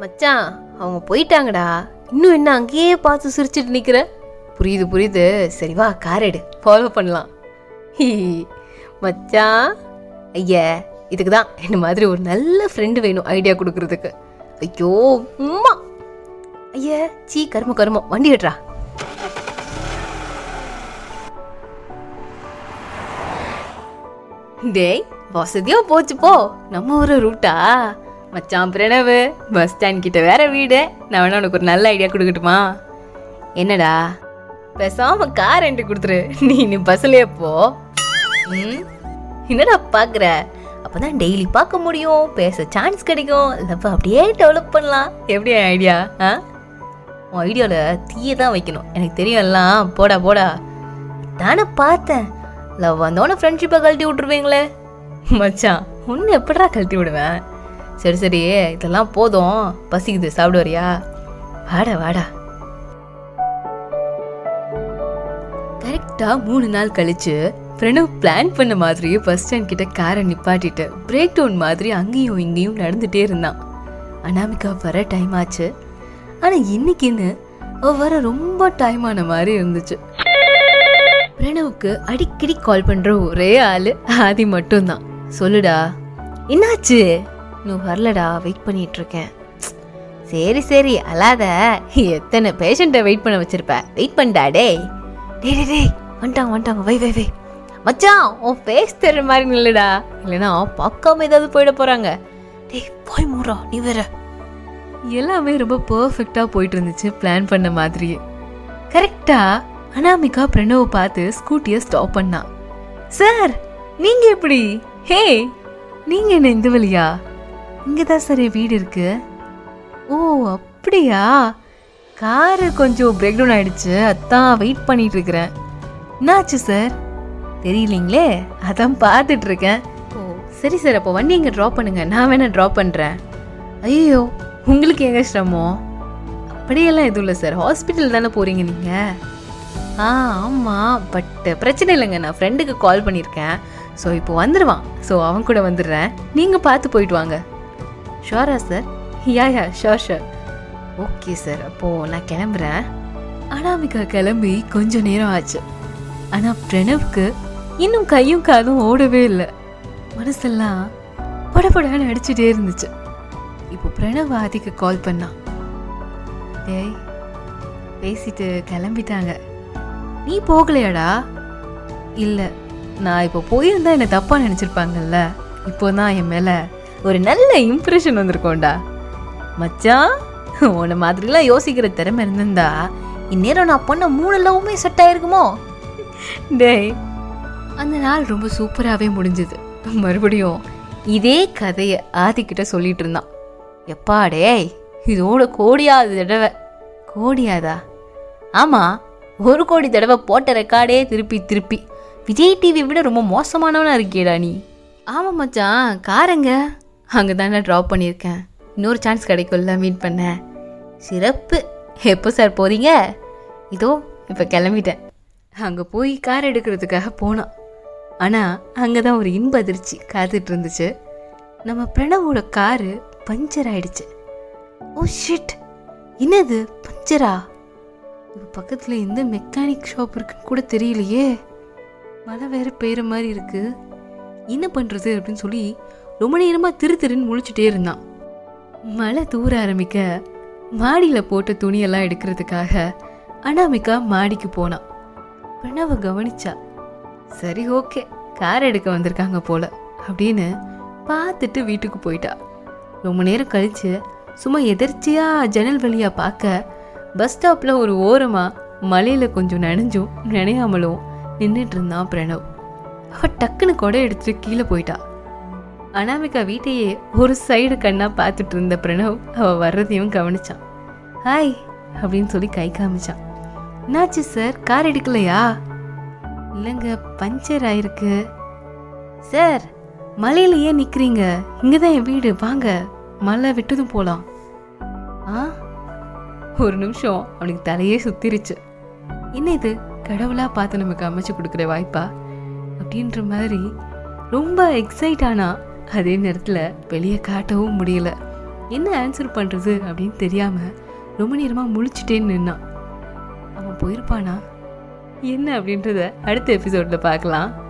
மச்சான் அவங்க போயிட்டாங்கடா. இன்னும் என்ன அங்கேயே பார்த்து சிரிச்சிட்டு நிற்கிற புரியுது புரியுது. சரி வா கார் எடு. ஃபாலோ பண்ணலாம். ஹீ மச்சான். ஐயா இதுக்கு தான். என்ன மாதிரி ஒரு நல்ல ஃப்ரெண்டு வேணும் ஐடியா கொடுக்கறதுக்கு. ஐயோ உம்மா. ஐயா சீ கரும கருமம். வண்டி விட்றா டேய் வசதியா போச்சு போ. நம்ம ஒரு ரூட்டா மச்சான் பிரணவு பஸ் ஸ்டாண்ட் கிட்ட வேற வீடு. நான் வேணா உனக்கு ஒரு நல்ல ஐடியா கொடுக்கட்டுமா? என்னடா? பேசாம கார் ரெண்டு கொடுத்துரு. நீ நீ பஸ்லயே போ. ம்? என்னடா பாக்குற அப்பதான் டெய்லி பார்க்க முடியும். பேச சான்ஸ் கிடைக்கும். லவ் அப்படியே டெவலப் பண்ணலாம். எப்படி ஐடியா ஆ? உன் ஐடியாவில் தீயை தான் வைக்கணும். எனக்கு தெரியும் எல்லாம். போடா போடா. தானே பார்த்தேன். லவ் வந்தோடனே ஃப்ரெண்ட்ஷிப்பை கழட்டி விட்ருவீங்களே மச்சான் ஒன்று எப்படா கழட்டி விடுவேன்? சரி சரி. இதெல்லாம் போதும். பசிக்குது. சாப்பிடு வரியா வாடா வாடா. கரெக்டாக மூணு நாள் கழிச்சு பிரணவ் பிளான் பண்ண மாதிரி பஸ் ஸ்டாண்ட் கிட்ட காரை நிப்பாட்டிட்டு பிரேக் டவுன் மாதிரி அங்கேயும் இங்கேயும் நடந்துட்டே இருந்தான். அனாமிகா வர டைம் ஆச்சு. ஆனால் இன்னைக்குன்னு அவ வர ரொம்ப டைம் ஆன மாதிரி இருந்துச்சு. பிரணவுக்கு அடிக்கடி கால் பண்ணுற ஒரே ஆள் ஆதி மட்டும்தான். சொல்லுடா என்னாச்சு? இன்னும் வரலடா வெயிட் பண்ணிட்டு இருக்கேன் சரி சரி அல்லாத எத்தனை பேஷண்ட்டை வெயிட் பண்ண வச்சிருப்ப? வெயிட் பண்ணடா டேய். டே டே டே வந்துட்டாங்க வந்துட்டாங்க வை வை வை. மச்சான் உன் ஃபேஸ் தெரிற மாதிரி இல்லைடா இல்லைன்னா பார்க்காம ஏதாவது போயிட போகிறாங்க டேய் போய் மூறா நீ வேற. எல்லாமே ரொம்ப பர்ஃபெக்டாக போயிட்டு இருந்துச்சு பிளான் பண்ண மாதிரியே. கரெக்டாக அனாமிகா பிரணவை பார்த்து ஸ்கூட்டியை ஸ்டாப் பண்ணான் சார் நீங்கள் எப்படி? ஹே நீங்கள் என்ன இந்த வழியா? இங்க தான் சார் என் வீடு இருக்கு. ஓ அப்படியா? காரு கொஞ்சம் பிரேக் டவுன் ஆயிடுச்சு. அதான் வெயிட் பண்ணிட்டு இருக்கிறேன். என்னாச்சு சார் தெரியலீங்களே? அதான் பார்த்துட்டு இருக்கேன். ஓ சரி சார் அப்போ வண்டி இங்கே ட்ராப் பண்ணுங்க. நான் வேணா ட்ராப் பண்ணுறேன் ஐயோ உங்களுக்கு எங்க சிரமம்? அப்படியெல்லாம் எதுவும் இல்லை சார் ஹாஸ்பிட்டல் தானே போறீங்க நீங்க? ஆ ஆமாம் பட் பிரச்சனை இல்லைங்க. நான் ஃப்ரெண்டுக்கு கால் பண்ணியிருக்கேன். ஸோ இப்போ வந்துடுவான் ஸோ அவன் கூட வந்துடுறேன். நீங்கள் பார்த்து போயிட்டு வாங்க. ஷோரா sir yeah yeah sure sure okay sir அப்போது நான் கிளம்புறேன். அனாமிகா கிளம்பி கொஞ்சம் நேரம் ஆச்சு. ஆனால் பிரணவுக்கு இன்னும் கையும் காதும் ஓடவே இல்லை. மனசெல்லாம் படபடன்னு அடிச்சுட்டே இருந்துச்சு. இப்போ பிரணவ் ஆதிக்கு கால் பண்ணான் டேய் பேசிட்டு கிளம்பிட்டாங்க. நீ போகலையாடா? இல்லை நான் இப்போ போயிருந்தா என்னை தப்பாக நினச்சிருப்பாங்கல்ல? இப்போ தான் என் மேலே ஒரு நல்ல இம்ப்ரெஷன் வந்திருக்கோண்டா மச்சான் உன்னை மாதிரிலாம் யோசிக்கிற திறமை இருந்திருந்தா இந்நேரம் நான் பண்ண மூணு லவ்வுமே செட் ஆயிருக்குமோ? டேய் அந்த நாள் ரொம்ப சூப்பராகவே முடிஞ்சது. மறுபடியும் இதே கதையை ஆதிக்கிட்ட சொல்லிட்டு இருந்தான். எப்பா டேய் இதோட கோடியாவது தடவை. கோடியாதா? ஆமாம் ஒரு கோடி தடவை போட்ட ரெக்கார்டே திருப்பி திருப்பி. விஜய் டிவி விட ரொம்ப மோசமானவனா இருக்கியடா நீ. ஆமாம் மச்சான் காரங்க. அங்கே தானே ட்ராப் பண்ணியிருக்கேன். இன்னொரு சான்ஸ் கிடைக்கும்ல மீட் பண்ண. சிறப்பு. எப்போ சார் போகிறீங்க இதோ இப்போ கிளம்பிட்டேன். அங்கே போய் கார் எடுக்கிறதுக்காக போனான் ஆனால் அங்கே தான் ஒரு இன்ப அதிர்ச்சி காத்துட்டு இருந்துச்சு. நம்ம பிரணவோட காரு பஞ்சர் ஆயிடுச்சு. ஓ ஷிட் என்னது? பஞ்சரா இப்போ பக்கத்தில் எந்த மெக்கானிக் ஷாப் இருக்குன்னு கூட தெரியலையே. மழை வேற பெய்கிற மாதிரி இருக்குது என்ன பண்ணுறது அப்படின்னு சொல்லி ரொம்ப நேரமாக திரு திருன்னு முழிச்சுட்டே இருந்தான். மழை தூர ஆரம்பிக்க மாடியில் போட்ட துணியெல்லாம் எடுக்கிறதுக்காக அனாமிகா மாடிக்கு போனான். பிரணவ கவனிச்சா சரி ஓகே கார் எடுக்க வந்திருக்காங்க போல அப்படின்னு பார்த்துட்டு வீட்டுக்கு போயிட்டா. ரொம்ப நேரம் கழிச்சு சும்மா எதிர்ச்சியாக ஜன்னல் வழியாக பார்க்க பஸ் ஸ்டாப்பில் ஒரு ஓரமாக மலையில் கொஞ்சம் நனைஞ்சும் நினையாமலும் நின்றுட்டு இருந்தான் பிரணவ். அவள் டக்குன்னு கொடை எடுத்துட்டு கீழே போயிட்டா. அனாமிகா வீட்டையே ஒரு சைடு கண்ணாக பார்த்துட்டு இருந்த பிரணவ் அவள் வர்றதையும் கவனிச்சான். ஹாய் அப்படின்னு சொல்லி கை காமிச்சான். என்னாச்சு சார்? கார் எடுக்கலையா? இல்லைங்க பஞ்சர் ஆயிருக்கு. சார் மலையில ஏன் நிற்கிறீங்க இங்கே தான் என் வீடு. வாங்க மழை விட்டதும் போகலாம் ஆ? ஒரு நிமிஷம். அவனுக்கு தலையே சுத்திருச்சு. என்ன இது? கடவுளாக பார்த்து நமக்கு அமைச்சு கொடுக்குற வாய்ப்பா? அப்படின்ற மாதிரி ரொம்ப எக்ஸைட் ஆனா அதே நேரத்தில் வெளியே காட்டவும் முடியல. என்ன ஆன்சர் பண்ணுறது அப்படின்னு தெரியாமல் ரொம்ப நேரமாக முழிச்சிட்டே நின்னான் அவன் போயிருப்பானா? என்ன அப்படின்றத அடுத்த எபிசோடில் பார்க்கலாம்